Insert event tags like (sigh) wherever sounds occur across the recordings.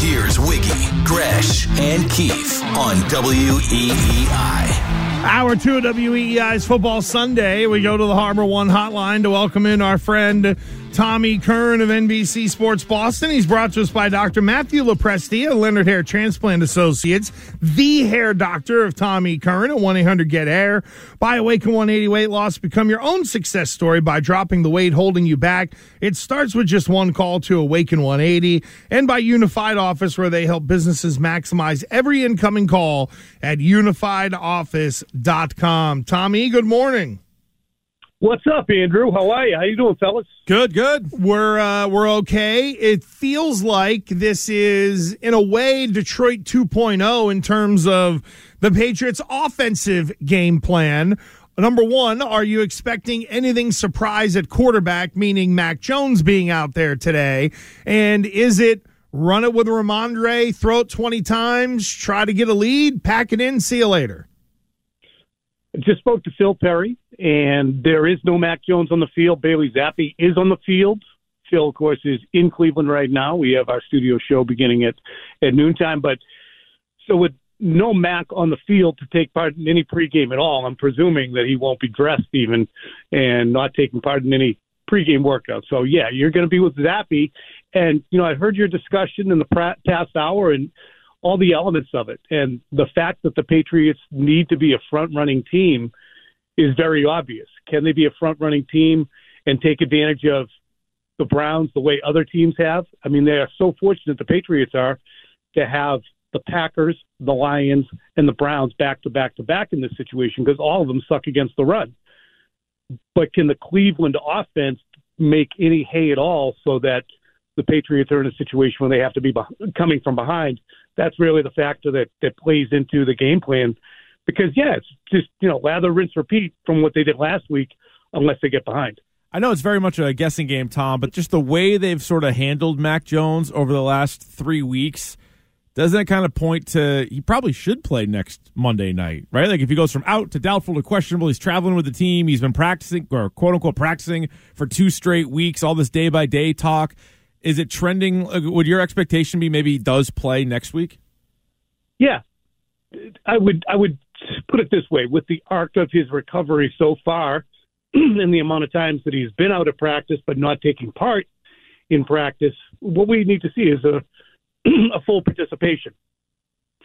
Here's Wiggy, Gresh, and Keefe on WEEI. Hour two of WEEI's Football Sunday. We go to the Harbor One hotline to welcome in our friend Tommy Curran of NBC Sports Boston. He's brought to us by Dr. Matthew Lopresti of Leonard Hair Transplant Associates, the hair doctor of Tommy Curran at 1 800 GET HAIR. By Awaken 180 Weight Loss. Become your own success story by dropping the weight holding you back. It starts with just one call to Awaken 180 and by Unified Office, where they help businesses maximize every incoming call at unifiedoffice.com. Tommy, good morning. What's up, Andrew? How are you? How you doing, fellas? Good, good. We're uh, we're okay. It feels like this is, in a way, Detroit 2.0 in terms of the Patriots' offensive game plan. Number one, are you expecting anything surprise at quarterback, meaning Mac Jones being out there today? And is it run it with Rhamondre, throw it 20 times, try to get a lead, pack it in, see you later? Just spoke to Phil Perry, and there is no Mac Jones on the field. Bailey Zappe is on the field. Phil, of course, is in Cleveland right now. We have our studio show beginning at at noontime. But so with no Mac on the field to take part in any pregame at all, I'm presuming that he won't be dressed even and not taking part in any pregame workout. So yeah, you're going to be with Zappe, and you know I heard your discussion in the past hour and all the elements of it. And the fact that the Patriots need to be a front running team is very obvious. Can they be a front running team and take advantage of the Browns the way other teams have? I mean, they are so fortunate, the Patriots are, to have the Packers, the Lions, and the Browns back to back to back in this situation because all of them suck against the run. But can the Cleveland offense make any hay at all so that the Patriots are in a situation where they have to be coming from behind that's really the factor that that plays into the game plan. Because yeah, it's just you know lather, rinse, repeat from what they did last week, unless they get behind. I know it's very much a guessing game, Tom, but just the way they've sort of handled Mac Jones over the last three weeks. Doesn't it kind of point to he probably should play next Monday night, right? Like if he goes from out to doubtful to questionable, he's traveling with the team, he's been practicing or quote unquote practicing for two straight weeks, all this day by day talk. Is it trending? Would your expectation be maybe he does play next week? Yeah, I would. I would put it this way: with the arc of his recovery so far, (clears throat) and the amount of times that he's been out of practice but not taking part in practice, what we need to see is a (clears throat) a full participation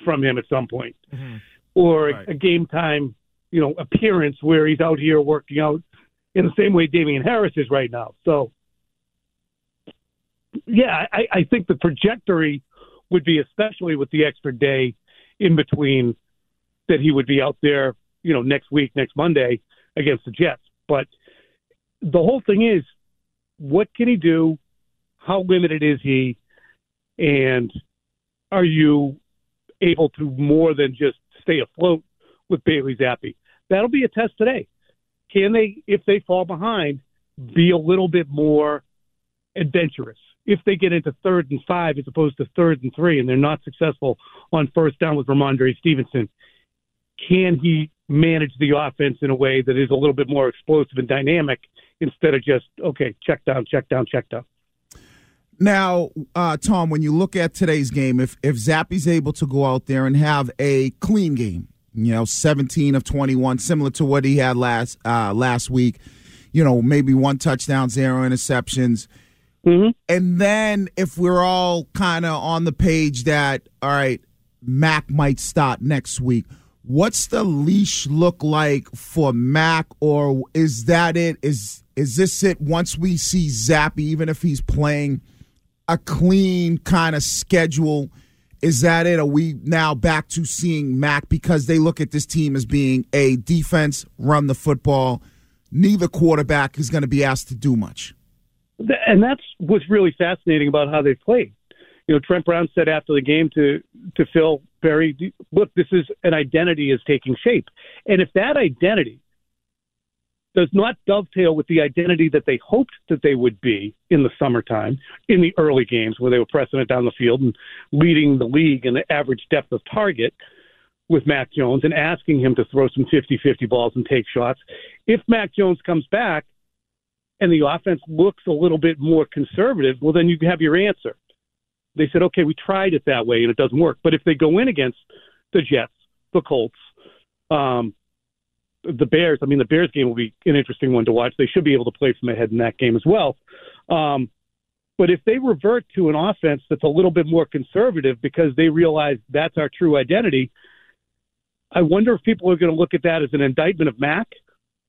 from him at some point, mm-hmm. or right. a, game time, you know, appearance where he's out here working out in the same way Damien Harris is right now. So yeah, I, I think the trajectory would be, especially with the extra day in between, that he would be out there, you know, next week, next Monday against the Jets. But the whole thing is, what can he do? How limited is he? And are you able to more than just stay afloat with Bailey Zappe? That'll be a test today. Can they, if they fall behind, be a little bit more adventurous? If they get into third and five as opposed to third and three, and they're not successful on first down with Rhamondre Stevenson, can he manage the offense in a way that is a little bit more explosive and dynamic instead of just okay, check down, check down, check down. Now, uh, Tom, when you look at today's game, if if Zappe's able to go out there and have a clean game, you know, seventeen of twenty one, similar to what he had last uh, last week, you know, maybe one touchdown, zero interceptions Mm-hmm. And then if we're all kind of on the page that, all right, Mac might start next week, what's the leash look like for Mac, or is that it? Is is this it? Once we see Zappe, even if he's playing a clean kind of schedule, is that it? Are we now back to seeing Mac because they look at this team as being a defense, run the football? Neither quarterback is going to be asked to do much. And that's what's really fascinating about how they played. You know, Trent Brown said after the game to to Phil Perry, "Look, this is an identity is taking shape, and if that identity does not dovetail with the identity that they hoped that they would be in the summertime, in the early games where they were pressing it down the field and leading the league in the average depth of target with Mac Jones and asking him to throw some 50 50 balls and take shots. If Mac Jones comes back and the offense looks a little bit more conservative, well, then you have your answer. They said, okay, we tried it that way and it doesn't work. But if they go in against the Jets, the Colts, um, the Bears, I mean, the Bears game will be an interesting one to watch. They should be able to play from ahead in that game as well. Um, but if they revert to an offense that's a little bit more conservative because they realize that's our true identity, I wonder if people are going to look at that as an indictment of Mac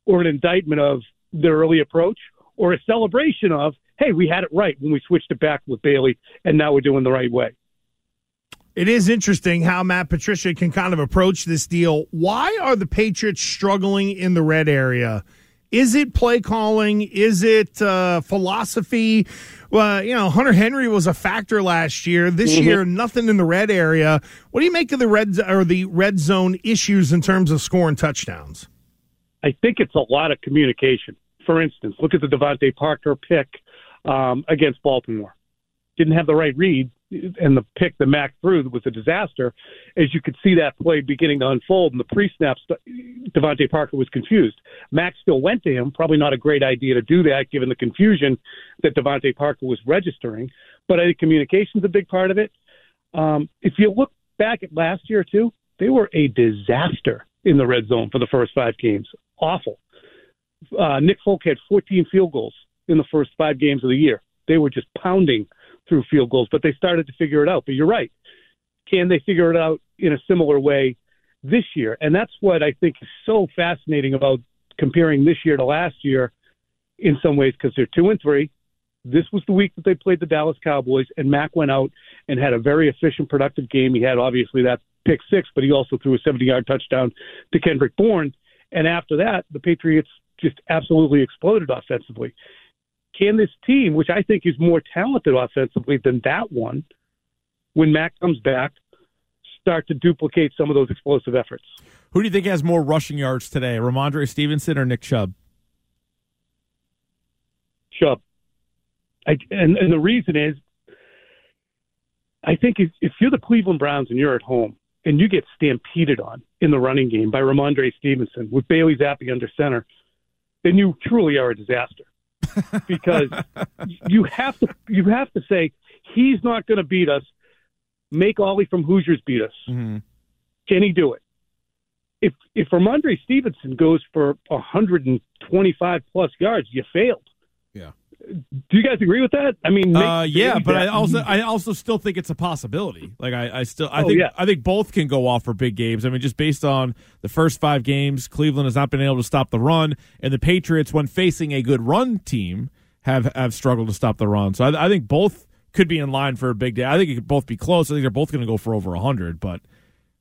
or an indictment of their early approach or a celebration of, hey, we had it right when we switched it back with Bailey and now we're doing the right way. It is interesting how Matt Patricia can kind of approach this deal. Why are the Patriots struggling in the red area? Is it play calling? Is it uh, philosophy? Well, you know, Hunter Henry was a factor last year. This mm-hmm. year, nothing in the red area. What do you make of the red or the red zone issues in terms of scoring touchdowns? I think it's a lot of communication. For instance, look at the DeVante Parker pick um, against Baltimore. Didn't have the right read, and the pick that Mac threw was a disaster. As you could see that play beginning to unfold, and the pre-snaps, DeVante Parker was confused. Mac still went to him. Probably not a great idea to do that, given the confusion that DeVante Parker was registering. But I think communication's a big part of it. Um, if you look back at last year too, they were a disaster in the red zone for the first five games. Awful. Uh, Nick Folk had 14 field goals in the first five games of the year. They were just pounding through field goals, but they started to figure it out. But you're right. Can they figure it out in a similar way this year? And that's what I think is so fascinating about comparing this year to last year in some ways because they're two and three. This was the week that they played the Dallas Cowboys, and Mac went out and had a very efficient, productive game. He had obviously that pick six, but he also threw a 70 yard touchdown to Kendrick Bourne. And after that, the Patriots just absolutely exploded offensively can this team, which I think is more talented offensively than that one, when Mac comes back, start to duplicate some of those explosive efforts? Who do you think has more rushing yards today, Rhamondre Stevenson or Nick Chubb? Chubb. I, and, and the reason is, I think if, if you're the Cleveland Browns and you're at home and you get stampeded on in the running game by Rhamondre Stevenson with Bailey Zappe under center, then you truly are a disaster because (laughs) you have to you have to say he's not going to beat us. Make Ollie from Hoosiers beat us. Mm-hmm. Can he do it? If if Rhamondre Stevenson goes for 125 plus yards, you failed. Do you guys agree with that? I mean, uh, yeah, but I also I also still think it's a possibility. Like I, I still I oh, think yeah. I think both can go off for big games. I mean, just based on the first five games, Cleveland has not been able to stop the run, and the Patriots, when facing a good run team, have have struggled to stop the run. So I, I think both could be in line for a big day. I think it could both be close. I think they're both going to go for over hundred. But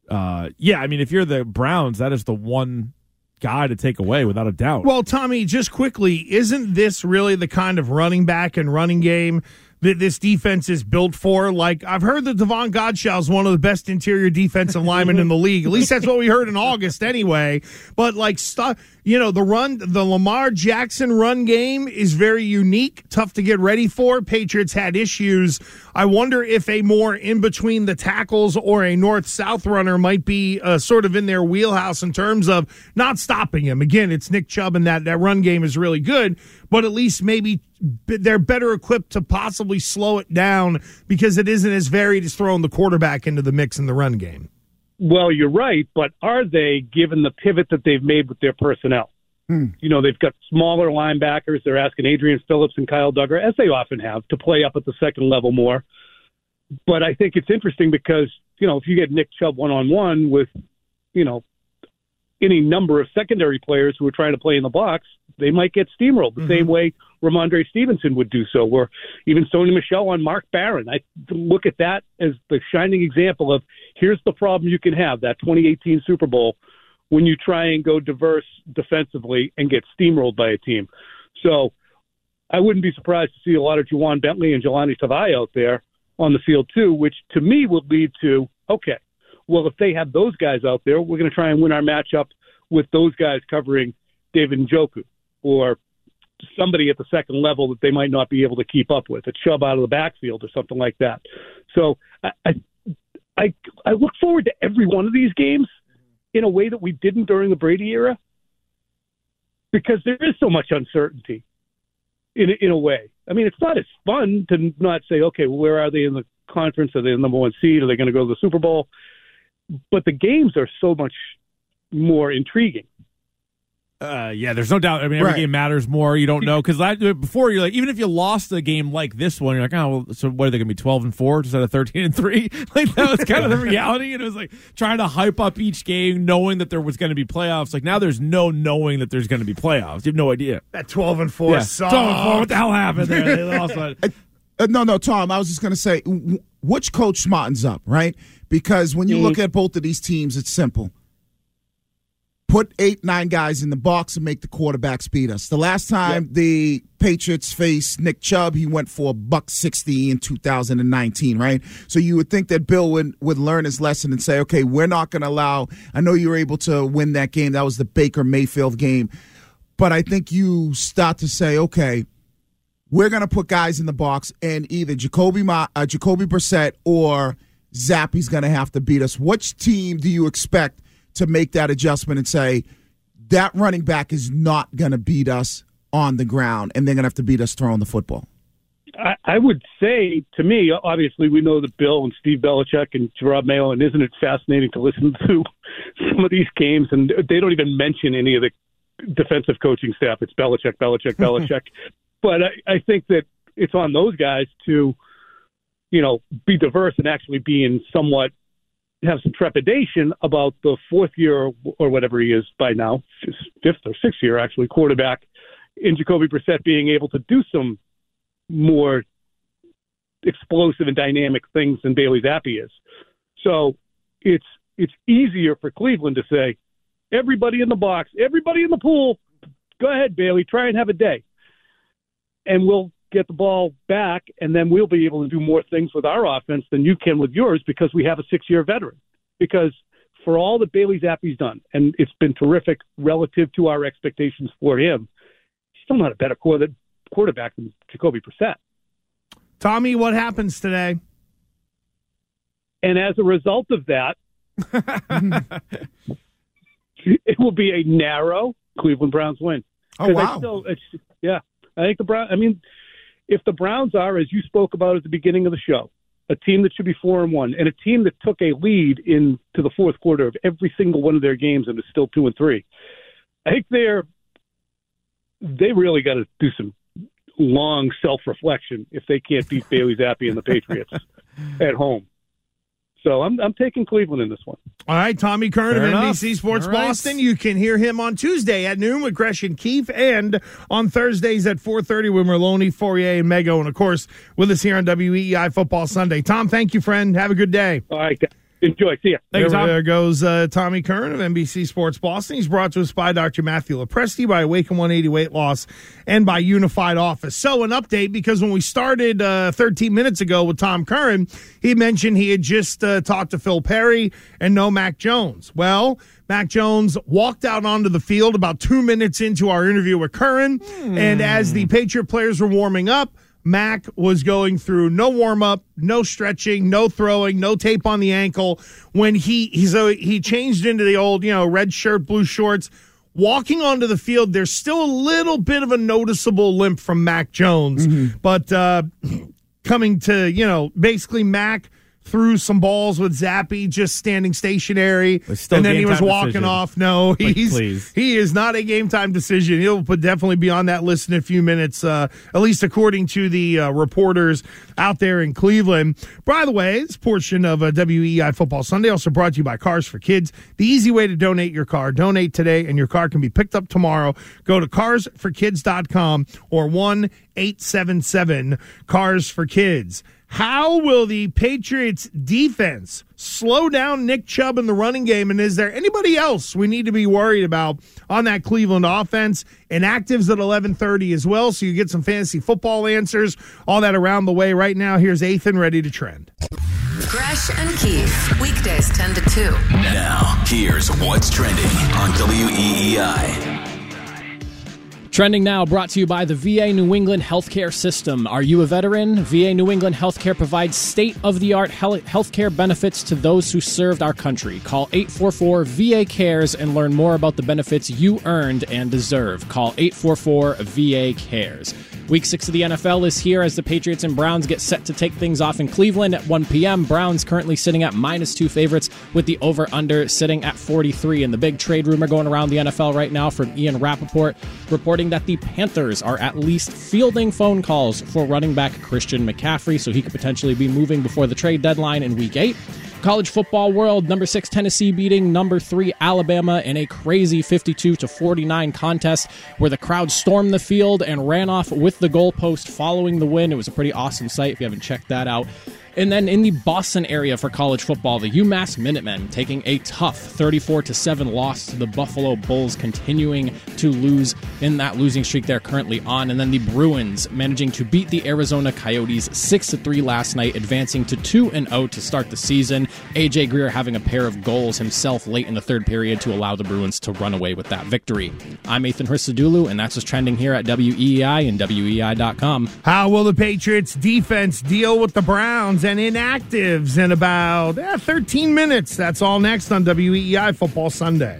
uh, yeah, I mean, if you're the Browns, that is the one guy to take away without a doubt. Well, Tommy, just quickly, isn't this really the kind of running back and running game that this defense is built for? Like I've heard that Davon Godchaux is one of the best interior defensive linemen in the league. At least that's what we heard in August, anyway. But like stuff you know, the run, the Lamar Jackson run game is very unique, tough to get ready for. Patriots had issues. I wonder if a more in between the tackles or a north south runner might be uh, sort of in their wheelhouse in terms of not stopping him. Again, it's Nick Chubb, and that, that run game is really good, but at least maybe they're better equipped to possibly slow it down because it isn't as varied as throwing the quarterback into the mix in the run game. Well, you're right, but are they given the pivot that they've made with their personnel? Hmm. You know, they've got smaller linebackers. They're asking Adrian Phillips and Kyle Dugger, as they often have, to play up at the second level more. But I think it's interesting because, you know, if you get Nick Chubb one on one with, you know, any number of secondary players who are trying to play in the box, they might get steamrolled the same mm-hmm. way Rhamondre Stevenson would do so, or even Sony Michel on Mark Barron. I look at that as the shining example of here's the problem you can have that 2018 Super Bowl when you try and go diverse defensively and get steamrolled by a team. So I wouldn't be surprised to see a lot of Ja'Whaun Bentley and Jahlani Tavai out there on the field too, which to me would lead to okay, well if they have those guys out there, we're going to try and win our matchup with those guys covering David Njoku or somebody at the second level that they might not be able to keep up with, a Chubb out of the backfield or something like that. So I I I, I look forward to every one of these games in a way that we didn't during the Brady era because there is so much uncertainty in in a way. I mean, it's not as fun to not say, okay, well, where are they in the conference? Are they the number one seed? Are they going to go to the Super Bowl? But the games are so much more intriguing. Uh, yeah, there's no doubt. I mean, every Right. game matters more. You don't know because before you're like, even if you lost a game like this one, you're like, oh, well, so what are they going to be 12 and four instead of 13 and three? (laughs) Like that was kind of the (laughs) reality, and it was like trying to hype up each game, knowing that there was going to be playoffs. Like now, there's no knowing that there's going to be playoffs. You have no idea. That 12 and 4 Yeah, sucks. 12 and four. What the hell happened there? They lost. (laughs) on- Uh, no, no, Tom. I was just going to say, w- which coach smartens up, right? Because when you look at both of these teams, it's simple. Put eight, nine guys in the box and make the quarterbacks beat us. The last time the Patriots faced Nick Chubb, he went for a buck sixty in 2019, right? So you would think that Bill would, would learn his lesson and say, okay, we're not going to allow. I know you were able to win that game. That was the Baker Mayfield game, but I think you start to say, okay, we're going to put guys in the box, and either Jacoby Ma, uh, Jacoby Brissett or Zappe's going to have to beat us. Which team do you expect to make that adjustment and say that running back is not going to beat us on the ground, and they're going to have to beat us throwing the football? I, I would say to me, obviously, we know that Bill and Steve Belichick and Gerard Mayo, and isn't it fascinating to listen to (laughs) some of these games? And they don't even mention any of the defensive coaching staff. It's Belichick, Belichick, (laughs) Belichick. But I, I think that it's on those guys to, you know, be diverse and actually be in somewhat have some trepidation about the fourth year or whatever he is by now, fifth or sixth year actually quarterback in Jacoby Brissett being able to do some more explosive and dynamic things than Bailey Zappe is. So it's it's easier for Cleveland to say, everybody in the box, everybody in the pool, go ahead, Bailey, try and have a day. And we'll get the ball back, and then we'll be able to do more things with our offense than you can with yours because we have a six year veteran. Because for all that Bailey Zappe's done, and it's been terrific relative to our expectations for him, he's still not a better quarterback than Jacoby Brissett. Tommy, what happens today? And as a result of that, (laughs) (laughs) it will be a narrow Cleveland Browns win. Oh wow! still, it's, yeah, I think the Brown. I mean, if the Browns are, as you spoke about at the beginning of the show, a team that should be four and one, and a team that took a lead into the fourth quarter of every single one of their games and is still two and three, I think they're they really got to do some long self reflection if they can't beat Bailey Zappe and the Patriots (laughs) at home. So I'm I'm taking Cleveland in this one. All right, Tommy Curran Fair of enough. NBC Sports All right. Boston. You can hear him on Tuesday at noon with Gresh and Keefe, and on Thursdays at 4.30 with Merloni, Fauria, and Mego. And, of course, with us here on WEEI Football Sunday. Tom, thank you, friend. Have a good day. All right, guys. Enjoy. See ya. Thanks, there, there goes uh, Tommy Curran of NBC Sports Boston. He's brought to us by Dr. Matthew Lepresti, by Awaken 180 Weight Loss, and by Unified Office. So, an update because when we started uh, 13 minutes ago with Tom Curran, he mentioned he had just uh, talked to Phil Perry and no Mac Jones. Well, Mac Jones walked out onto the field about two minutes into our interview with Curran, and as the Patriot players were warming up, Mac was going through no warm up, no stretching, no throwing, no tape on the ankle. When he he so he changed into the old you know red shirt, blue shorts. Walking onto the field, there's still a little bit of a noticeable limp from Mac Jones, but uh, (clears throat) coming to you know basically Mac threw some balls with Zappe just standing stationary, and then he was walking decision. off. No, he's please. he is not a game time decision. He'll put- definitely be on that list in a few minutes, uh, at least according to the uh, reporters out there in Cleveland. By the way, this portion of uh, WEEI Football Sunday also brought to you by Cars for Kids. The easy way to donate your car. Donate today, and your car can be picked up tomorrow. Go to carsforkids.com or 1 877 Cars for Kids. How will the Patriots defense slow down Nick Chubb in the running game? And is there anybody else we need to be worried about on that Cleveland offense? Inactives at 1130 as well, so you get some fantasy football answers, all that around the way. Right now, here's Ethan ready to trend. Gresh and Keefe, weekdays 10 to 2. Now, here's what's trending on WEEI. Trending now brought to you by the VA New England Healthcare System. Are you a veteran? VA New England Healthcare provides state of the art healthcare benefits to those who served our country. Call 844 VA Cares and learn more about the benefits you earned and deserve. Call 844 VA Cares. Week six of the NFL is here as the Patriots and Browns get set to take things off in Cleveland at 1 p.m. Browns currently sitting at minus two favorites with the over under sitting at 43. And the big trade rumor going around the NFL right now from Ian Rapoport reporting that the Panthers are at least fielding phone calls for running back Christian McCaffrey, so he could potentially be moving before the trade deadline in week eight. College football world, number six Tennessee beating number three Alabama in a crazy 52 to 49 contest where the crowd stormed the field and ran off with the goalpost following the win. It was a pretty awesome sight if you haven't checked that out. And then in the Boston area for college football, the UMass Minutemen taking a tough 34 to 7 loss to the Buffalo Bulls, continuing to lose in that losing streak they're currently on. And then the Bruins managing to beat the Arizona Coyotes 6 to 3 last night, advancing to 2 and 0 to start the season. AJ Greer having a pair of goals himself late in the third period to allow the Bruins to run away with that victory. I'm Ethan Hrissadulu, and that's what's trending here at WEEI and WEEI.com. How will the Patriots defense deal with the Browns and inactives in about eh, 13 minutes? That's all next on WEEI Football Sunday.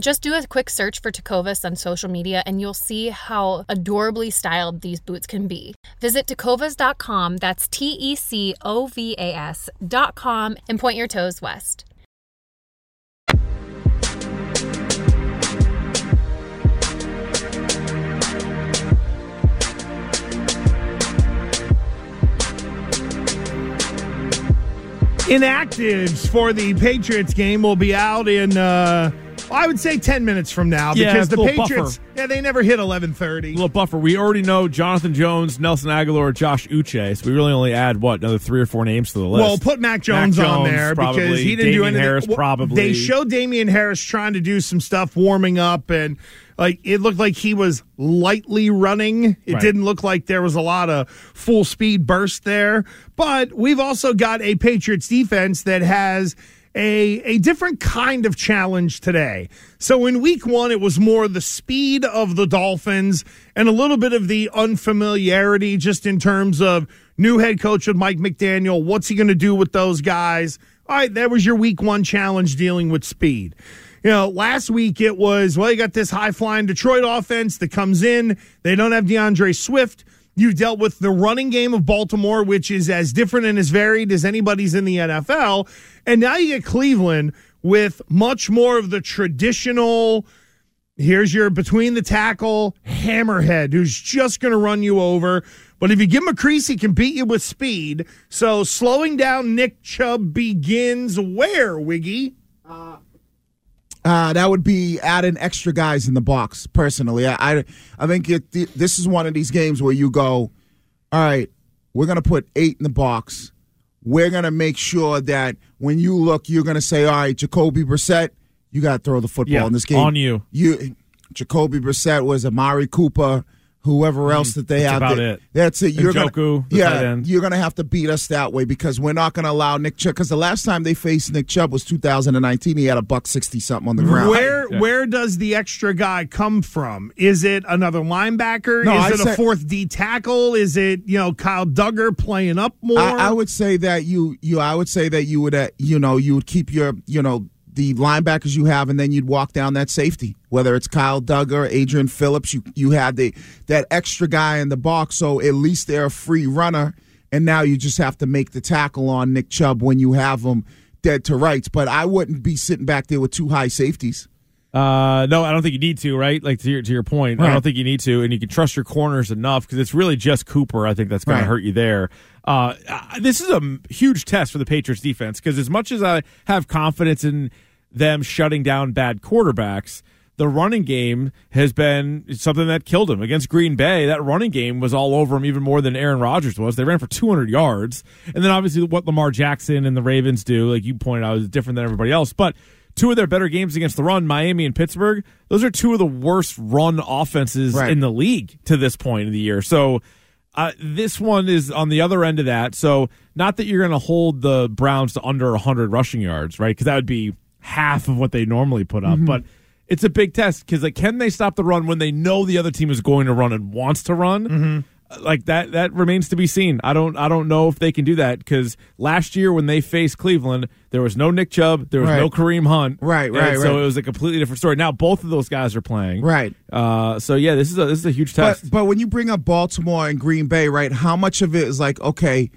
Just do a quick search for Tecovas on social media and you'll see how adorably styled these boots can be. Visit tecovas.com, that's T E C O V A S.com, and point your toes west. Inactives for the Patriots game will be out in. Uh, I would say ten minutes from now Yeah, because the Patriots, buffer. yeah, they never hit eleven thirty. little buffer. We already know Jonathan Jones, Nelson Agholor, Josh Uche. So we really only add what another three or four names to the list. Well, put Mac Jones, Mac on Jones, there because he didn't do anything. Harris, Well, probably. They showed Damien Harris trying to do some stuff, warming up, and like it looked like he was lightly running. It Right. didn't look like there was a lot of full speed burst there. But we've also got a Patriots defense that has a a different kind of challenge today. So in week 1 it was more the speed of the Dolphins and a little bit of the unfamiliarity just in terms of new head coach with Mike McDaniel, what's he going to do with those guys? All right, that was your week 1 challenge dealing with speed. You know, last week it was, well, you got this high flying Detroit offense that comes in. They don't have D'Andre Swift. You dealt with the running game of Baltimore, which is as different and as varied as anybody's in the NFL. And now you get Cleveland with much more of the traditional, here's your between the tackle hammerhead who's just going to run you over. But if you give him a crease, he can beat you with speed. So slowing down Nick Chubb begins where, Wiggy? Uh, Uh, that would be adding extra guys in the box. Personally, I I, I think it, this is one of these games where you go, all right, we're gonna put eight in the box. We're gonna make sure that when you look, you're gonna say, all right, Jacoby Brissett, you got to throw the football Yeah, in this game. on you. You, Jacoby Brissett was Amari Cooper. Whoever else that they That's have, about that- it. That's it. You're Njoku, gonna, the tight yeah, end. you're gonna have to beat us that way because we're not gonna allow Nick Chubb. Because the last time they faced Nick Chubb was 2019. He had a buck sixty something on the ground. Where where does the extra guy come from? Is it another linebacker? No, Is I'd it a fourth D tackle? Is it you know Kyle Dugger playing up more? I, I would say that you you I would say that you would uh, you know you would keep your you know the linebackers you have and then you'd walk down that safety. Whether it's Kyle Dugger Adrian Phillips you you had the that extra guy in the box so at least they're a free runner. And now you just have to make the tackle on Nick Chubb when you have him dead to rights. But I wouldn't be sitting back there with two high safeties Uh, no, I don't think you need to. Right, like to your to your point, I don't think you need to, and you can trust your corners enough because it's really just Cooper. I think that's going Right. to hurt you there. Uh, uh, this is a huge test for the Patriots defense because as much as I have confidence in them shutting down bad quarterbacks, the running game has been something that killed him against Green Bay. That running game was all over him even more than Aaron Rodgers was. They ran for 200 yards, and then obviously what Lamar Jackson and the Ravens do, like you pointed out, is different than everybody else, but two of their better games against the run, Miami and Pittsburgh, those are two of the worst run offenses Right. in the league to this point in the year. So uh, this one is on the other end of that. So not that you're going to hold the Browns to under 100 rushing yards, right? Because that would be half of what they normally put up. But it's a big test because like, can they stop the run when they know the other team is going to run and wants to run? Like that that remains to be seen. I don't I don't know if they can do that because last year when they faced Cleveland, there was no Nick Chubb, there was Right. no Kareem Hunt, Right, And right, So right. it was a completely different story. Now both of those guys are playing, Right. Uh, so yeah, this is a this is a huge test. But but when you bring up Baltimore and Green Bay, right? How much of it is like okay,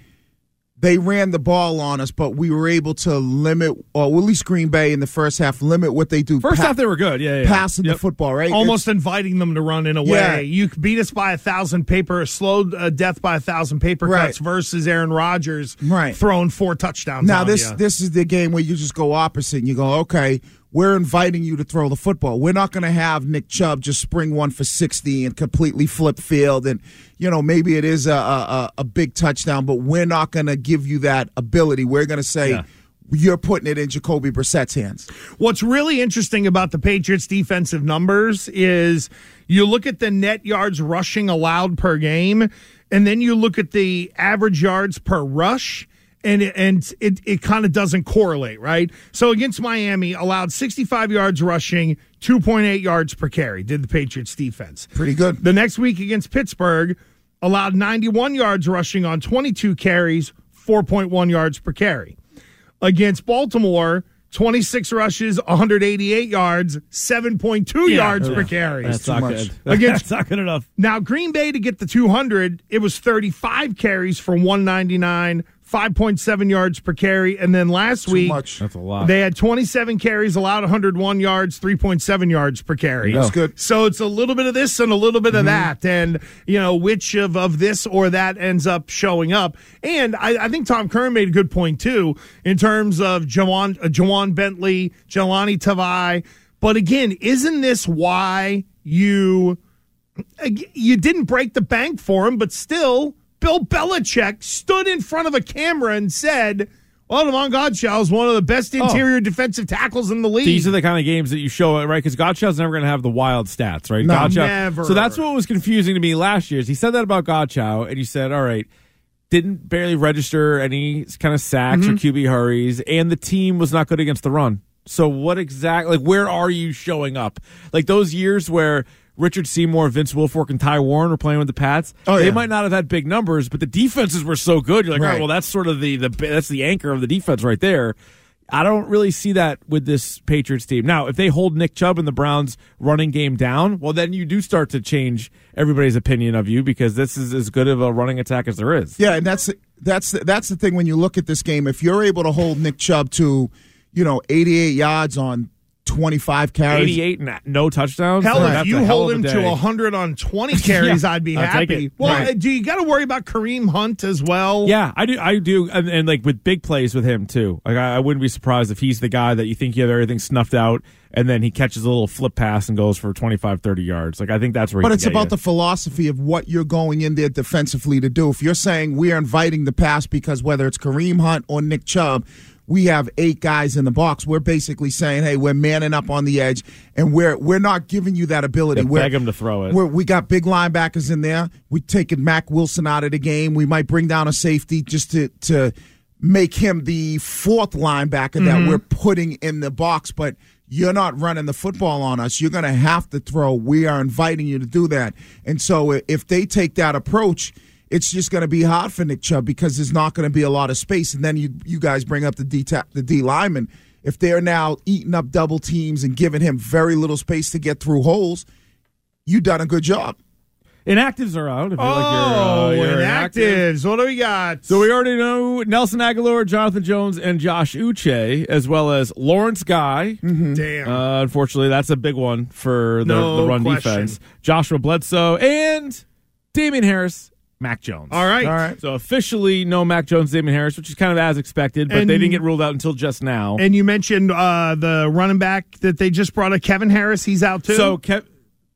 they ran the ball on us, but we were able to limit, or at least Green Bay in the first half, limit what they do. First pa- half they were good, yeah, yeah. passing Yep. the football, right? Almost inviting them to run in a way. Yeah. You beat us by a thousand paper, slow uh, death by a thousand paper Right. cuts versus Aaron Rodgers Right. throwing four touchdowns. Now this ya. this is the game where you just go opposite and you go, okay, we're inviting you to throw the football. We're not going to have Nick Chubb just spring one for sixty and completely flip field, and you know maybe it is a a, a- big touchdown, but we're not going to give you that ability. We're going to say. Yeah. You're putting it in Jacoby Brissett's hands. What's really interesting about the Patriots' defensive numbers is you look at the net yards rushing allowed per game, and then you look at the average yards per rush. And it, and it, it kind of doesn't correlate, right? So against Miami, allowed 65 yards rushing, 2.8 yards per carry, did the Patriots defense. Pretty good. The next week against Pittsburgh, allowed 91 yards rushing on 22 carries, 4.1 yards per carry. Against Baltimore, 26 rushes, 188 yards, 7.2 yards per carry. That's too not much. good. (laughs) Against- That's not good enough. Now, Green Bay to get the 200, it was 35 carries for 199, 5.7 yards per carry. And then last week, much. That's a lot. they had 27 carries, allowed 101 yards, 3.7 yards per carry. That's good. So it's a little bit of this and a little bit of that. And, you know, which of, of this or that ends up showing up. And I, I think Tom Curran made a good point, too, in terms of Ja'Whaun, uh, Ja'Whaun Bentley, Jahlani Tavai. But again, isn't this why you you didn't break the bank for him, but still, Bill Belichick stood in front of a camera and said, Well, Devon Godchaux is one of the best Oh. interior defensive tackles in the league. These are the kind of games that you show it, right? Because Godchaux's never going to have the wild stats, right? No, Godchaux- never. So that's what was confusing to me last year. Is he said that about Godchaux, and you said, all right, didn't barely register any kind of sacks Mm-hmm. or QB hurries, and the team was not good against the run. So what exactly? Like, where are you showing up? Like those years where Richard Seymour, Vince Wilfork, and Ty Warren were playing with the Pats. Oh, they yeah. might not have had big numbers, but the defenses were so good. You're like, all right, Right. well, that's sort of the the that's the anchor of the defense right there. I don't really see that with this Patriots team. Now, if they hold Nick Chubb and the Browns running game down, well, then you do start to change everybody's opinion of you because this is as good of a running attack as there is. Yeah, and that's that's that's the thing when you look at this game. If you're able to hold Nick Chubb to, you know, 88 yards on 25 carries, 88 and no touchdowns. Hell, So if you hell hold him to 100 on 20 (laughs) carries, Yeah, I'd be I'll happy. Well, Right. do you got to worry about Kareem Hunt as well? Yeah, I do. I do, and, and like with big plays with him too. Like I, I wouldn't be surprised if he's the guy that you think you have everything snuffed out, and then he catches a little flip pass and goes for 25, 30 yards. Like I think that's where. But he it's can get about you. the philosophy of what you're going in there defensively to do. If you're saying we are inviting the pass because whether it's Kareem Hunt or Nick Chubb, we have eight guys in the box. We're basically saying, hey, we're manning up on the edge, and we're we're not giving you that ability. Yeah, we're, beg him to throw it. We're, we got big linebackers in there. We taking Mac Wilson out of the game. We might bring down a safety just to to make him the fourth linebacker that mm-hmm. we're putting in the box, but. You're not running the football on us. You're going to have to throw. We are inviting you to do that. And so if they take that approach, it's just going to be hot for Nick Chubb because there's not going to be a lot of space. And then you you guys bring up the D ta- the D lineman. If they're now eating up double teams and giving him very little space to get through holes, you done a good job. Inactives are out. If you're like Oh, you're, uh, you're inactive. inactives. What do we got? So we already know Nelson Agholor, Jonathan Jones, and Josh Uche, as well as Lawrence Guy. Damn. Uh, unfortunately, that's a big one for the, No the run question. defense. Joshua Bledsoe and Damien Harris, Mac Jones. All right. All right. So officially, no Mac Jones, Damien Harris, which is kind of as expected, but And- they didn't get ruled out until just now. And you mentioned uh, the running back that they just brought up, Kevin Harris. He's out too. So, Kev-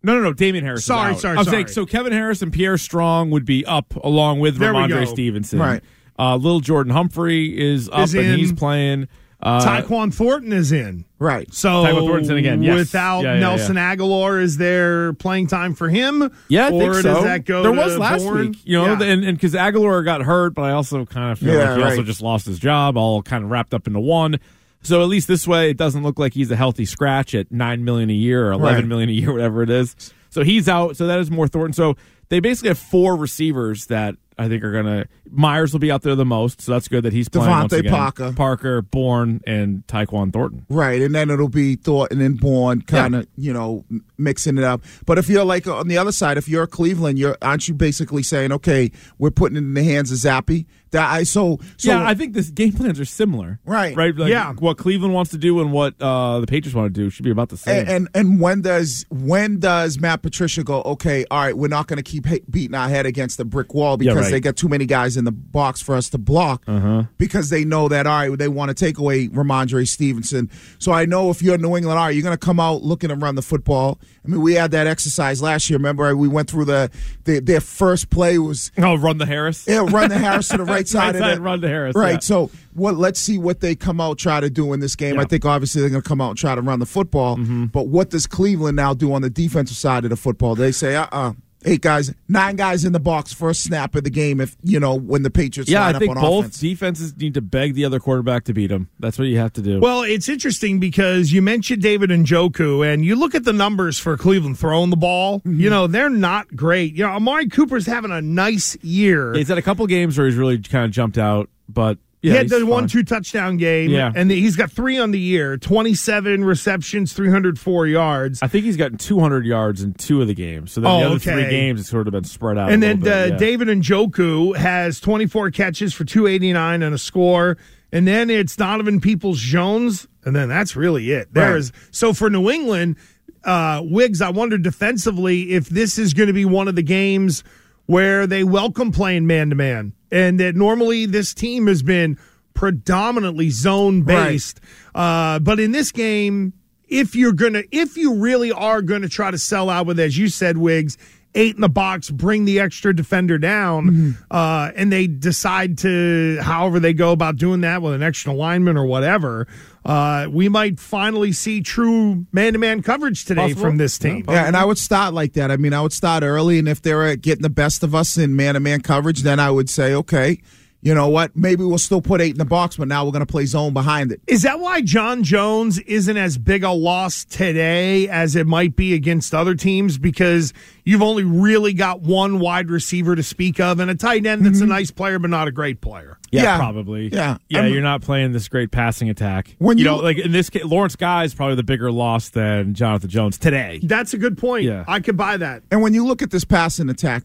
no, no, no, Damien Harris. is Sorry, out. sorry, I was sorry. saying, so Kevin Harris and Pierre Strong would be up along with There we Rhamondre go. Stevenson. Right. Uh, little Jordan Humphrey is up Is and in. he's playing. Uh, Tyquan Thornton is in. Right. So Tyquan Thornton's in again, yes. without Yeah, yeah, Nelson Agholor, is there playing time for him? Yeah, I or think so. does that go? there was last Bourne? week, you know, Yeah. and and because Agholor got hurt, but I also kind of feel Yeah, like he also just lost his job, all kind of wrapped up into one. So at least this way, it doesn't look like he's a healthy scratch at nine million a year or eleven Right. million a year, whatever it is. So he's out. So that is more Thornton. So they basically have four receivers that I think are gonna. Meyers will be out there the most, so that's good that he's playing. DeVante once again. Parker. Parker, Bourne, and Tyquan Thornton. Right, and then it'll be Thornton and Bourne kind of, you know, mixing it up. But if you're like on the other side, if you're Cleveland, you're aren't you basically saying, okay, we're putting it in the hands of Zappe? That I so, so yeah, I think the game plans are similar. Right. right. Like Yeah. what Cleveland wants to do and what uh, the Patriots want to do should be about the same. and, and and when does when does Matt Patricia go? Okay, all right, we're not going to keep beating our head against the brick wall because right. they got too many guys in the box for us to block. Uh-huh. Because they know that all right, they want to take away Rhamondre Stevenson. So I know if you're New England, all right, you're going to come out looking to run the football. I mean, we had that exercise last year. Remember, we went through the, the their first play was oh, run the Harris. yeah, run the Harris to the (laughs) right side Right of side, run to Harris, Right. yeah. So what? Let's see what they come out try to do in this game. I think obviously they're going to come out and try to run the football. Mm-hmm. But what does Cleveland now do on the defensive side of the football? They say, uh, uh eight guys, nine guys in the box for a snap of the game. If you know when the Patriots Yeah, line I think on both offense. defenses need to beg the other quarterback to beat them. That's what you have to do. Well, it's interesting because you mentioned David Njoku, and you look at the numbers for Cleveland throwing the ball. Mm-hmm. You know they're not great. You know Amari Cooper's having a nice year. he's had a couple games where he's really kind of jumped out, but yeah, he had the one two touchdown game, Yeah. and he's got three on the year, twenty seven receptions, three hundred four yards. I think he's gotten 200 yards in two of the games. So then Oh, the other okay. three games, it's sort of been spread out. And then bit, uh, yeah. David Njoku has 24 catches for 289 and a score. And then it's Donovan Peoples Jones. And then that's really it. There's so for New England, uh, Wiggs, I wonder defensively if this is going to be one of the games where they welcome playing man to man. And that normally this team has been predominantly zone based. Uh, but in this game, if you're gonna if you really are gonna try to sell out with as you said wiggs eight in the box, bring the extra defender down, Mm-hmm. uh, and they decide to, however they go about doing that with an extra lineman or whatever, uh, we might finally see true man to man coverage today Possible. from this team. Yeah, and I would start like that. I mean, I would start early, and if they're getting the best of us in man to man coverage, then I would say, okay, you know what? Maybe we'll still put eight in the box, but now we're going to play zone behind it. Is that why John Jones isn't as big a loss today as it might be against other teams? Because you've only really got one wide receiver to speak of and a tight end that's a mm-hmm. nice player but not a great player. Yeah, Yeah. probably. Yeah. yeah. I'm- you're not playing this great passing attack. When you, you- know, like in this case, Lawrence Guy is probably the bigger loss than Jonathan Jones today. That's a good point. Yeah. I could buy that. And when you look at this passing attack,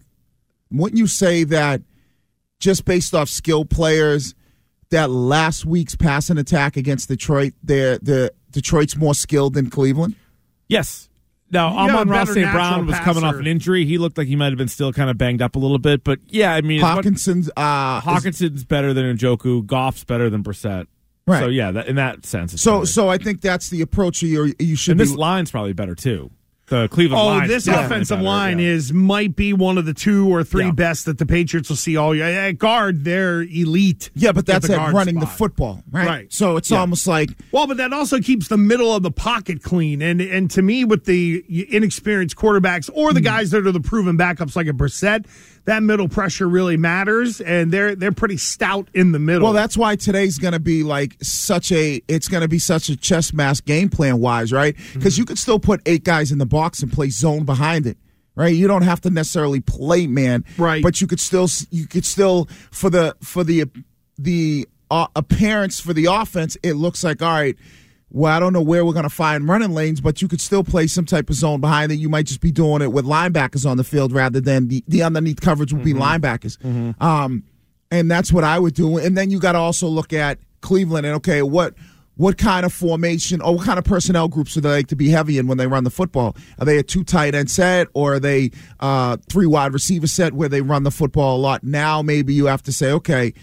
wouldn't you say that just based off skill players, that last week's passing attack against Detroit, they're, the Detroit's more skilled than Cleveland? Yes. Now, You Amon-Ra's better St. Brown was coming off an injury. He looked like he might have been still kind of banged up a little bit, but yeah, I mean, it's what- Hockenson's uh, is- better than Njoku. Goff's better than Brissett. Right. So yeah, that, in that sense. It's So, better. so I think that's the approach you you should and be. this line's probably better too. The Cleveland Oh, line. this offensive line is might be one of the two or three Yeah. best that the Patriots will see all year. At guard, they're elite. yeah, but at that's the at guard running the football, right? Right. So it's Yeah. almost like Well, but that also keeps the middle of the pocket clean, and and to me, with the inexperienced quarterbacks or Hmm. the guys that are the proven backups like a Brissett, that middle pressure really matters, and they're they're pretty stout in the middle. Well, that's why today's going to be like such a. It's going to be such a chess match game plan wise, right? Because you could still put eight guys in the box and play zone behind it, right? You don't have to necessarily play man, Right. But you could still you could still for the for the the uh, appearance for the offense, it looks like all right. Well, I don't know where we're going to find running lanes, but you could still play some type of zone behind it. You might just be doing it with linebackers on the field rather than the, the underneath coverage would be linebackers. Um, and that's what I would do. And then you got to also look at Cleveland and okay, what what kind of formation or what kind of personnel groups do they like to be heavy in when they run the football? Are they a two tight end set or are they uh, three wide receiver set where they run the football a lot? Now maybe you have to say, okay,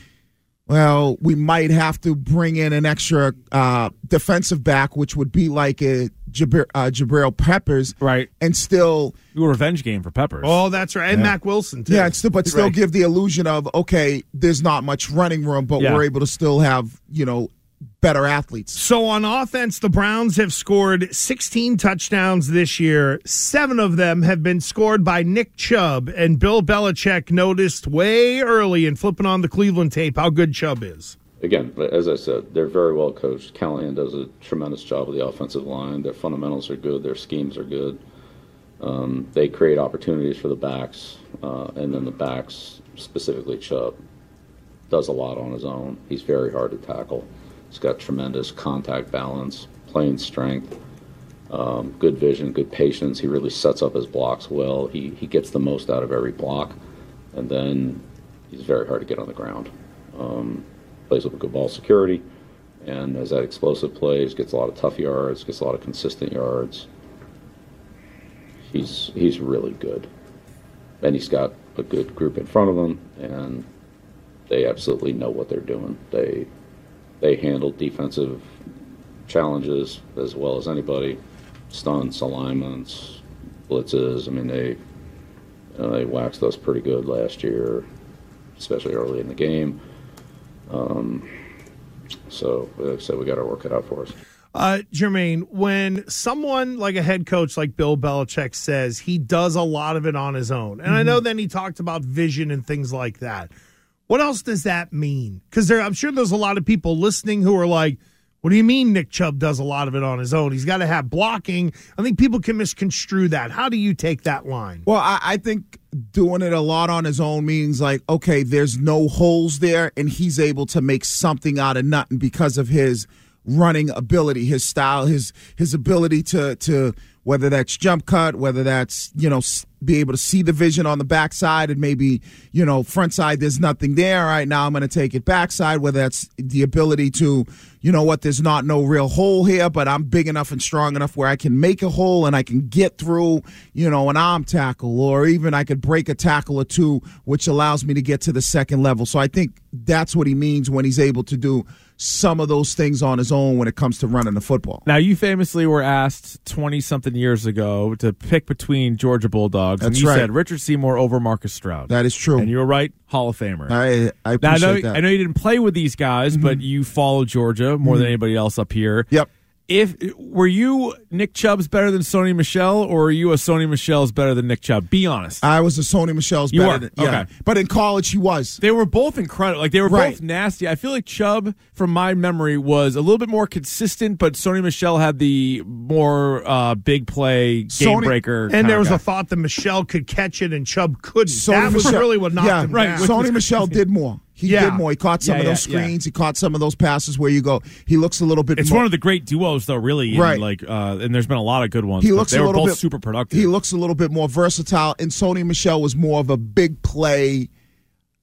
well, we might have to bring in an extra uh, defensive back, which would be like a Jabir, uh, Jabril Peppers, Right. And still do a revenge game for Peppers. oh, that's right, and Mack Wilson too. yeah, and still, but still Right. give the illusion of okay, there's not much running room, but Yeah. we're able to still have you know better athletes. So on offense, the Browns have scored 16 touchdowns this year. Seven of them have been scored by Nick Chubb, and Bill Belichick noticed way early in flipping on the Cleveland tape how good Chubb is. again, as I said, they're very well coached. Callahan does a tremendous job with the offensive line. Their fundamentals are good. Their schemes are good. Um, they create opportunities for the backs, uh, and then the backs, specifically Chubb, does a lot on his own. He's very hard to tackle. He's got tremendous contact balance, playing strength, um, good vision, good patience. He really sets up his blocks well. He he gets the most out of every block, and then he's very hard to get on the ground. Um, plays with good ball security, and as that explosive plays, gets a lot of tough yards, gets a lot of consistent yards. He's he's really good, and he's got a good group in front of him, and they absolutely know what they're doing. They they handled defensive challenges as well as anybody, stunts, alignments, blitzes. I mean they uh, they waxed us pretty good last year, especially early in the game. Um, so, like I said, we got to work it out for us. Uh, Jermaine, when someone like a head coach like Bill Belichick says he does a lot of it on his own, and I know then he talked about vision and things like that. What else does that mean? Because I'm sure there's a lot of people listening who are like, "What do you mean Nick Chubb does a lot of it on his own? He's got to have blocking." I think people can misconstrue that. How do you take that line? Well, I, I think doing it a lot on his own means like, okay, there's no holes there, and he's able to make something out of nothing because of his running ability, his style, his his ability to to whether that's jump cut, whether that's you know be able to see the vision on the backside and maybe you know front side there's nothing there. All right, now I'm going to take it backside. Whether that's the ability to you know what there's not no real hole here, but I'm big enough and strong enough where I can make a hole and I can get through you know an arm tackle or even I could break a tackle or two, which allows me to get to the second level. So I think that's what he means when he's able to do some of those things on his own when it comes to running the football. Now, you famously were asked 20 something years ago to pick between Georgia Bulldogs, and you right. said Richard Seymour over Marcus Stroud. That is true. and you were right, Hall of Famer. I I Now, I know, that. Mm-hmm. I know you didn't play with these guys, but you follow Georgia more than anybody else up here. Yep. If were you Nick Chubb's better than Sony Michel, or are you a Sony Michel's better than Nick Chubb? Be honest. I was a Sony Michel's You better were? than yeah. Okay. But in college he was. They were both incredible. Like they were Right. both nasty. I feel like Chubb, from my memory, was a little bit more consistent, but Sony Michel had the more uh, big play game Sony- breaker. And there was guy. a thought that Michel could catch it and Chubb couldn't. Sony that was really what knocked yeah, him right. down. Sony Michel did more. He Yeah. did more. He caught some Yeah, of those yeah, screens. He caught some of those passes where you go. He looks a little bit. It's more, one of the great duos, though. Really, Right. Like, uh, and there's been a lot of good ones. He looks they a were little both bit super productive. He looks a little bit more versatile, and Sony Michel was more of a big play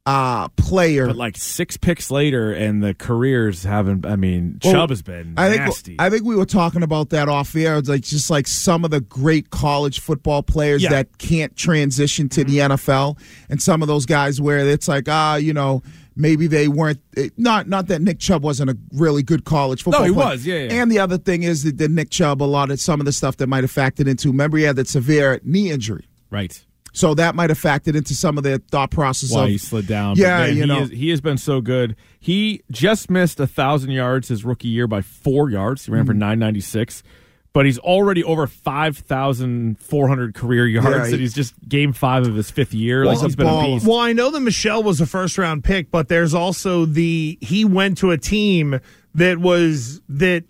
uh, player. but like six picks later, and the careers haven't. I mean, Well, Chubb has been I think nasty. I think we were talking about that off air. It's like just like some of the great college football players Yeah. Mm-hmm. that can't transition to the NFL, and some of those guys where it's like ah, you know, maybe they weren't. Not not that Nick Chubb wasn't a really good college football. No, he player. was, yeah, yeah. And the other thing is that the Nick Chubb, a lot of some of the stuff that might have factored into. Remember, he had that severe knee injury. right. So that might have factored into some of their thought process Why of he slid down. Yeah, man, you he, know. is, he has been so good. He just missed a thousand yards his rookie year by four yards. He ran Mm. for nine ninety six, but he's already over five thousand four hundred career yards, Yeah, and he's just game five of his fifth year. Well, like he's a been a beast. Well, I know that Michel was a first round pick, but there's also the he went to a team that was that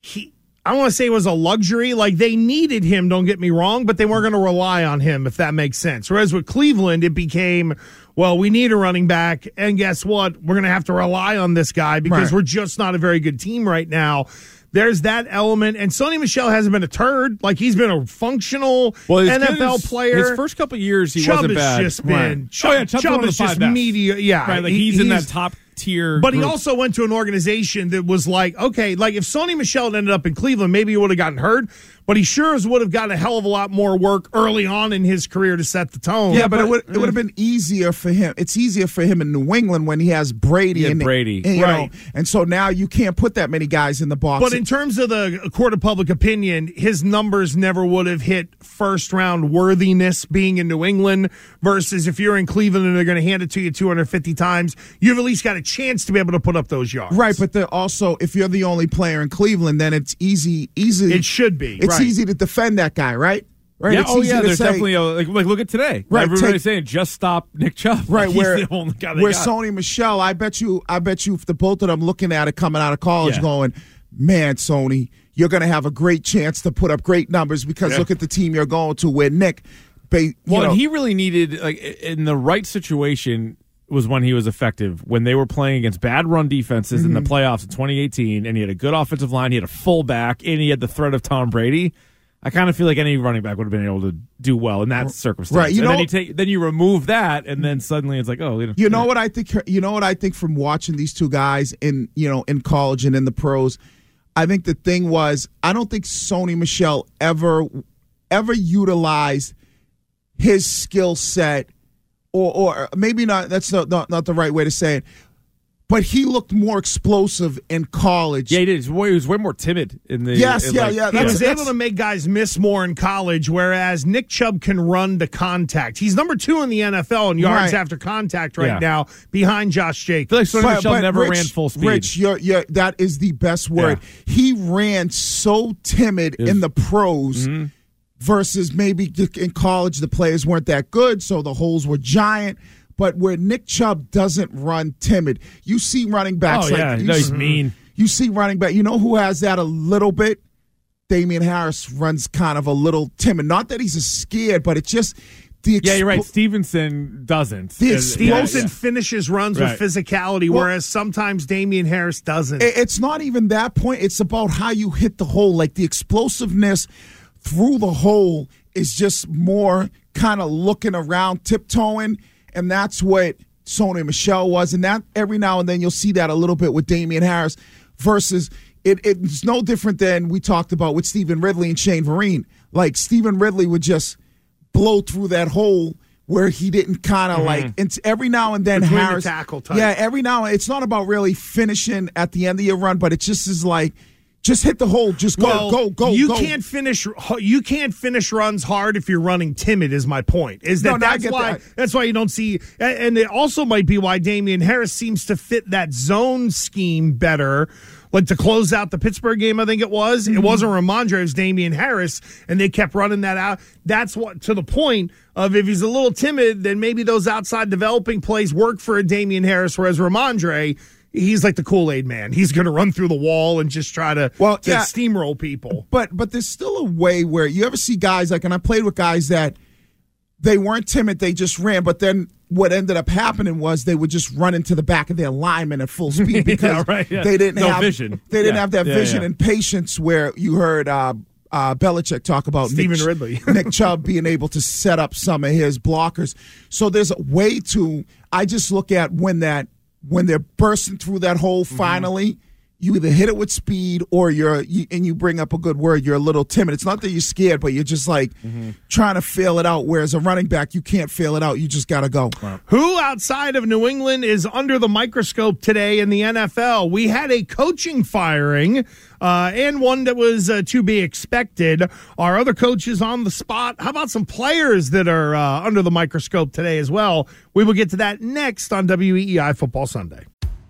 he I want to say it was a luxury. Like they needed him, don't get me wrong, but they weren't going to rely on him if that makes sense. Whereas with Cleveland, it became, well, we need a running back, and guess what? We're going to have to rely on this guy because Right. we're just not a very good team right now. There's that element, and Sony Michel hasn't been a turd. Like he's been a functional Well, NFL good- player. His first couple years, he Chubb wasn't has bad. just been Right. Chubb, oh yeah, Chubb the is just media. Yeah, right. Like he- he's, in that top tier. But he also went to an organization that was like, okay, like if Sony Michel had ended up in Cleveland, maybe he would have gotten hurt. But he sure as would have gotten a hell of a lot more work early on in his career to set the tone. Yeah, but, it would it mm. would have been easier for him. It's easier for him in New England when he has Brady Yeah, and Brady. and, you Right. know, and so now you can't put that many guys in the box. But in terms of the court of public opinion, his numbers never would have hit first round worthiness being in New England versus if you're in Cleveland and they're going to hand it to you 250 times, you've at least got a chance to be able to put up those yards. right, but they're also if you're the only player in Cleveland, then it's easy easy. It should be, It's right. easy to defend that guy, right? Right. Yeah, It's oh yeah, there's say- definitely a, like, like look at today. Right, everybody's take- saying just stop Nick Chubb. (laughs) Right, He's where the only guy they where got. Sony Michel, I bet you, I bet you, if the both of them looking at it coming out of college, Yeah. going, man, Sony, you're going to have a great chance to put up great numbers because Yeah. look at the team you're going to. Where Nick, ba- you Well, know, and he really needed like in the right situation was when he was effective when they were playing against bad run defenses in the Mm-hmm. playoffs in 2018, and he had a good offensive line, he had a fullback, and he had the threat of Tom Brady. I kind of feel like any running back would have been able to do well in that circumstance. Right, you and then know- you take then you remove that, and then suddenly it's like, oh, you know, You know what I think? You know what I think from watching these two guys in you know in college and in the pros. I think the thing was I don't think Sony Michel ever ever utilized his skill set, or or maybe not. That's not, not not the right way to say it. But he looked more explosive in college. Yeah, he did. He was way, he was way more timid in the. Yes, in, yeah, like- yeah, He was able to make guys miss more in college, whereas Nick Chubb can run the contact. He's number two in the NFL in yards Right. after contact right Yeah. now, behind Josh I Jacobs. feel like Sony But- Michel but never Rich- ran full speed. Rich, you're, you're, that is the best word. He ran so timid in the pros Mm-hmm. Versus maybe in college the players weren't that good, so the holes were giant. But where Nick Chubb doesn't run timid, you see running backs Oh, like yeah. you No, he's see- mean. You see running back. You know who has that a little bit? Damien Harris runs kind of a little timid. Not that he's a scared, but it's just the yeah, you're right. Stevenson doesn't. The And- Stevenson yeah, finishes runs Right. with physicality, Well- whereas sometimes Damien Harris doesn't. It's not even that point. It's about how you hit the hole. Like the explosiveness through the hole is just more kind of looking around, tiptoeing, and that's what Sony Michel was. And that every now and then you'll see that a little bit with Damien Harris versus it, it's no different than we talked about with Stevan Ridley and Shane Vereen. Like Stevan Ridley would just blow through that hole where he didn't kind of like it's every now and then Mm-hmm. Between the Harris tackle type. Yeah, every now and it's not about really finishing at the end of your run, but it just is like just hit the hole. Just go, Well, go, go. You go. can't finish. You can't finish runs hard if you're running timid. Is my point. Is that No, no, that's why that. that's why you don't see. And it also might be why Damien Harris seems to fit that zone scheme better. Like to close out the Pittsburgh game, I think it was. Mm-hmm. It wasn't Rhamondre, it was Damien Harris, and they kept running that out. That's what to the point of if he's a little timid, then maybe those outside developing plays work for a Damien Harris, whereas Rhamondre. He's like the Kool Aid man. He's going to run through the wall and just try to, Well, to yeah. steamroll people. But but there's still a way where you ever see guys like, and I played with guys that they weren't timid, they just ran. But then what ended up happening was they would just run into the back of their lineman at full (laughs) speed because right, yeah. they didn't No have vision. They didn't Yeah, have that yeah, vision yeah. and patience where you heard. Uh, uh, Belichick talk about Stevan Nick, Ridley. (laughs) Nick Chubb being able to set up some of his blockers. So there's a way to. I just look at when that when they're bursting through that hole. Mm-hmm. Finally, you either hit it with speed or you're you, and you bring up a good word. You're a little timid. It's not that you're scared, but you're just like Mm-hmm. trying to feel it out. Whereas a running back, you can't feel it out. You just got to go. Who outside of New England is under the microscope today in the NFL? We had a coaching firing uh, and one that was uh, to be expected. our other coaches on the spot? How about some players that are uh, under the microscope today as well? We will get to that next on WEEI Football Sunday.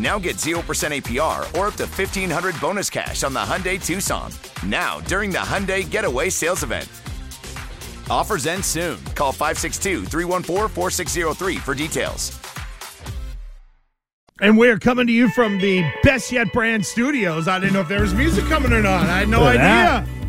Now get 0% APR or up to 1500 bonus cash on the Hyundai Tucson. Now, during the Hyundai Getaway Sales Event. Offers end soon. Call 562 314 4603 for details. And we're coming to you from the Best Yet Brand Studios. I didn't know if there was music coming or not. I had no Look at idea.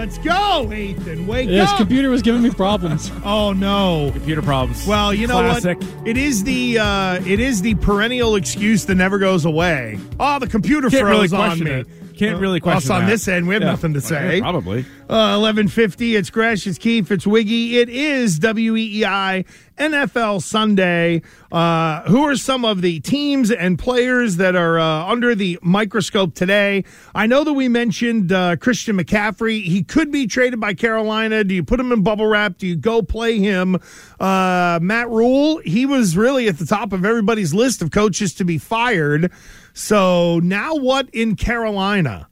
Let's go, Ethan. Wake Yeah, his up. computer was giving me problems. (laughs) oh no. Computer problems. Well, you know Classic. what? It is the uh, it is the perennial excuse that never goes away. Oh, the computer Can't really froze on me. it. Can't really question Us on that. this end, we have Yeah. nothing to say. Probably. Uh, 1150, it's Gresh, it's Keefe, it's Wiggy. It is WEEI NFL Sunday. Uh, who are some of the teams and players that are uh, under the microscope today? I know that we mentioned uh, Christian McCaffrey. He could be traded by Carolina. Do you put him in bubble wrap? Do you go play him? Uh, Matt Rhule, he was really at the top of everybody's list of coaches to be fired. So now what in Carolina?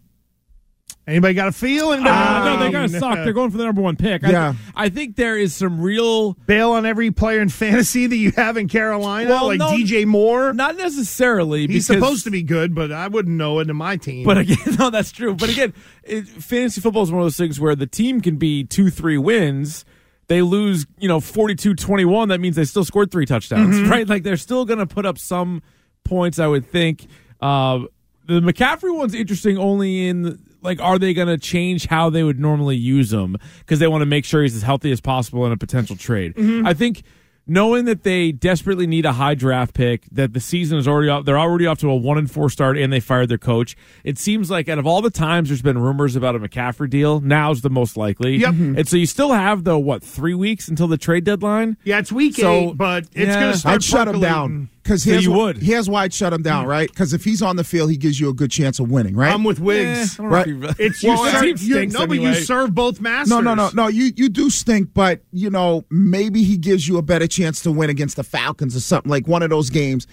Anybody got a feel? Anybody Uh, no, they Um, gotta suck. They're going for the number one pick. I, Yeah. I think there is some real bail on every player in fantasy that you have in Carolina, Well, like no, DJ Moore. Not necessarily. He's because- supposed to be good, but I wouldn't know it in my team. But again, (laughs) no, that's true. But again, it, fantasy football is one of those things where the team can be two, three wins. They lose, you know, 42 21. That means they still scored three touchdowns, Mhm. (laughs) right? Like they're still going to put up some points, I would think. Uh, the McCaffrey one's interesting only in, like, are they going to change how they would normally use him? Because they want to make sure he's as healthy as possible in a potential trade. Mhm. I think knowing that they desperately need a high draft pick, that the season is already off, they're already off to a one and four start, and they fired their coach. It seems like out of all the times there's been rumors about a McCaffrey deal, now's the most likely. Yep. And so you still have though what three weeks until the trade deadline? Yeah, it's week So, eight, but it's yeah. going to start. I'd shut him down because So here's you would. here's why I'd shut him down, mm. right? Because if he's on the field, he gives you a good chance of winning, right? I'm with Wiggs. I don't know if Right. It's (laughs) you. Well, that serve, team you stinks no, but you serve both masters. no, no, no, no. You you do stink, but you know maybe he gives you a better chance to win against the Falcons or something like one of those games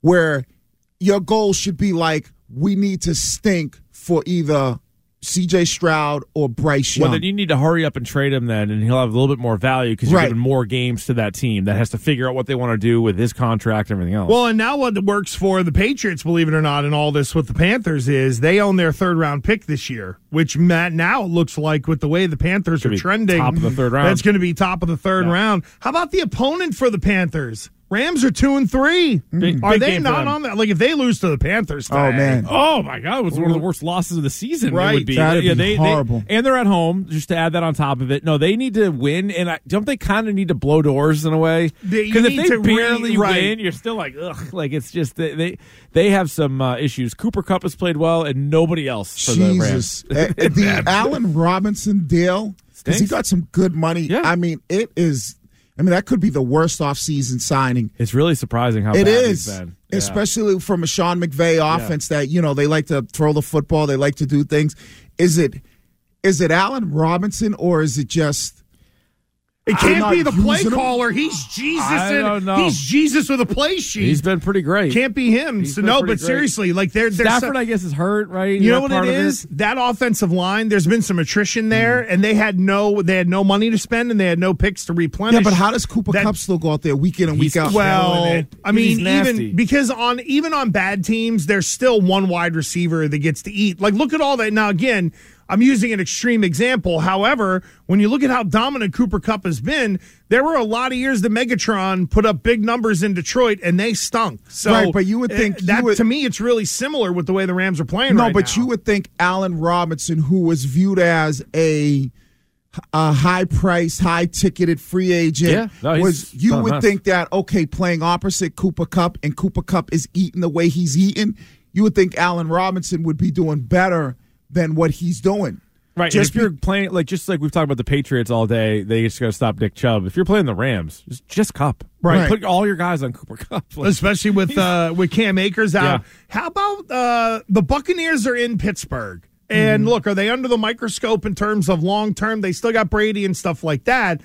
where your goal should be like we need to stink for either C.J. Stroud or Bryce Young. Well, then you need to hurry up and trade him then, and he'll have a little bit more value because you're Right. giving more games to that team that has to figure out what they want to do with his contract and everything else. Well, and now what works for the Patriots, believe it or not, in all this with the Panthers is they own their third round pick this year, which Matt now it looks like with the way the Panthers are trending, top of the third round. That's going to be top of the third Yeah. round. How about the opponent for the Panthers? Rams are two and three. Big- are big they not on that? Like if they lose to the Panthers, Oh, man. Oh my God! It was one of the worst losses of the season. It Right. would be. That'd yeah, be they, horrible. They, and they're at home. Just to add that on top of it, no, they need to win. And I, don't they kind of need to blow doors in a way? Because if need they to re- barely right. win, you're still like, ugh. Like it's just they they, they have some uh, issues. Cooper Kupp has played well, and nobody else for the Rams. Jesus, (laughs) Eh, eh, the (laughs) Allen Robinson deal because he got some good money. Yeah. I mean, it is. I mean, that could be the worst offseason signing. It's really surprising how It bad is, he's been. Yeah. especially from a Sean McVay offense that you know they like to throw the football, they like to do things. Is it is it Allen Robinson or is it just? It can't be the play him? caller. He's Jesus. I in- don't know. He's Jesus with a play sheet. He's been pretty great. can't be him. He's So no, but great. seriously, like they're, they're Stafford, I guess, is hurt. Right? You know what it is? it? That offensive line. There's been some attrition there, Mm-hmm. and they had no they had no money to spend, and they had no picks to replenish. Yeah, but how does Cooper That- Kupp still go out there week in and week out? Well. I mean, even because on even on bad teams, there's still one wide receiver that gets to eat. Like, look at all that. Now, again, I'm using an extreme example. However, when you look at how dominant Cooper Kupp has been, there were a lot of years that Megatron put up big numbers in Detroit, and they stunk. So, Right, but you would uh, think- you that would- to me, it's really similar with the way the Rams are playing. no, right but now. you would think Allen Robinson, who was viewed as a a high price, high ticketed free agent, Yeah, no, was you would mess. think that okay, playing opposite Cooper Kupp and Cooper Kupp is eating the way he's eating, you would think Allen Robinson would be doing better than what he's doing. Right. Just Just if you're playing like just like we've talked about the Patriots all day, they just got to stop Nick Chubb. If you're playing the Rams, just just Kupp. Right. Put all your guys on Cooper Kupp. (laughs) Like, especially with uh, with Cam Akers out. Yeah. How about uh, the Buccaneers are in Pittsburgh? And Mm-hmm. look, are they under the microscope in terms of long term? They still got Brady and stuff like that.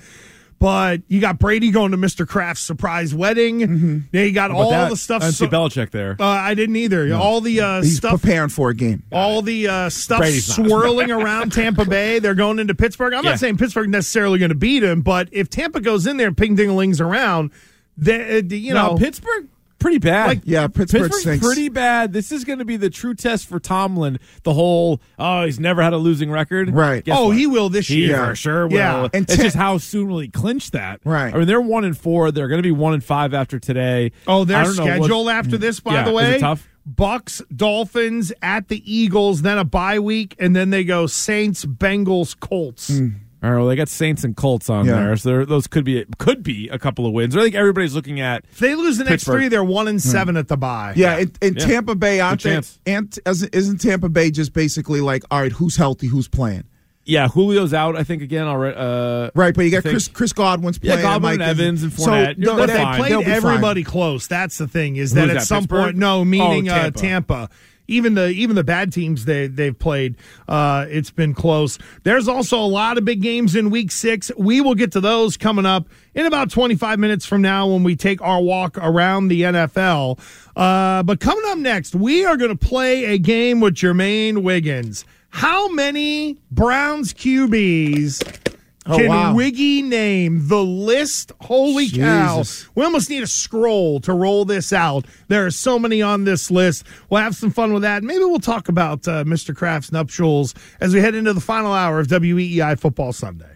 But you got Brady going to Mr. Kraft's surprise wedding. Yeah, you got all that? the stuff. I didn't see Belichick there. uh, I didn't either. All the uh, He's stuff preparing for a game. all the uh, stuff Brady's swirling around Tampa Bay. (laughs) They're going into Pittsburgh. I'm Yeah. not saying Pittsburgh necessarily going to beat him, but if Tampa goes in there and ping dinglings around, they, uh, you no, know, Pittsburgh pretty bad. Like- Yeah, Pittsburgh Pittsburgh's stinks. pretty bad. This is going to be the true test for Tomlin. The whole oh, he's never had a losing record. Right. Guess oh, what? he will this He year for sure will. Yeah, And it's ten- just how soon will he clinch that? Right. I mean, they're one and four. They're going to be one and five after today. Oh, I their don't what- schedule after this, by Yeah, the is way. it tough? Bucks, Dolphins at the Eagles, then a bye week, and then they go Saints, Bengals, Colts. Hmm. All right, well, they got Saints and Colts on Yeah. there, so there- those could be could be a couple of wins. I think everybody's looking at If they lose the next Pittsburgh. three, they're one and seven at the bye. Yeah, in, in Yeah. Tampa Bay, aren't Good they? chance. And isn't- isn't Tampa Bay just basically like, all right, who's healthy, who's playing? yeah, Julio's out. I think again already. Uh, Right, but you got Chris Chris Godwin's Yeah, playing. Godwin and Mike Evans and so, Fournette. You're- no, But they're fine. played they'll fine. everybody close. That's the thing is that Who's at that, some Pittsburgh? point, no, meaning Oh, uh, Tampa. Even the even the bad teams they they've played, uh, it's been close. There's also a lot of big games in Week Six. We will get to those coming up in about 25 minutes from now when we take our walk around the NFL. Uh, but coming up next, we are going to play a game with Jermaine Wiggins. How many Browns QBs Oh, can wow. Wiggy name the list? Holy cow. We almost need a scroll to roll this out. There are so many on this list. We'll have some fun with that. Maybe we'll talk about uh, Mr. Kraft's nuptials as we head into the final hour of WEEI Football Sunday.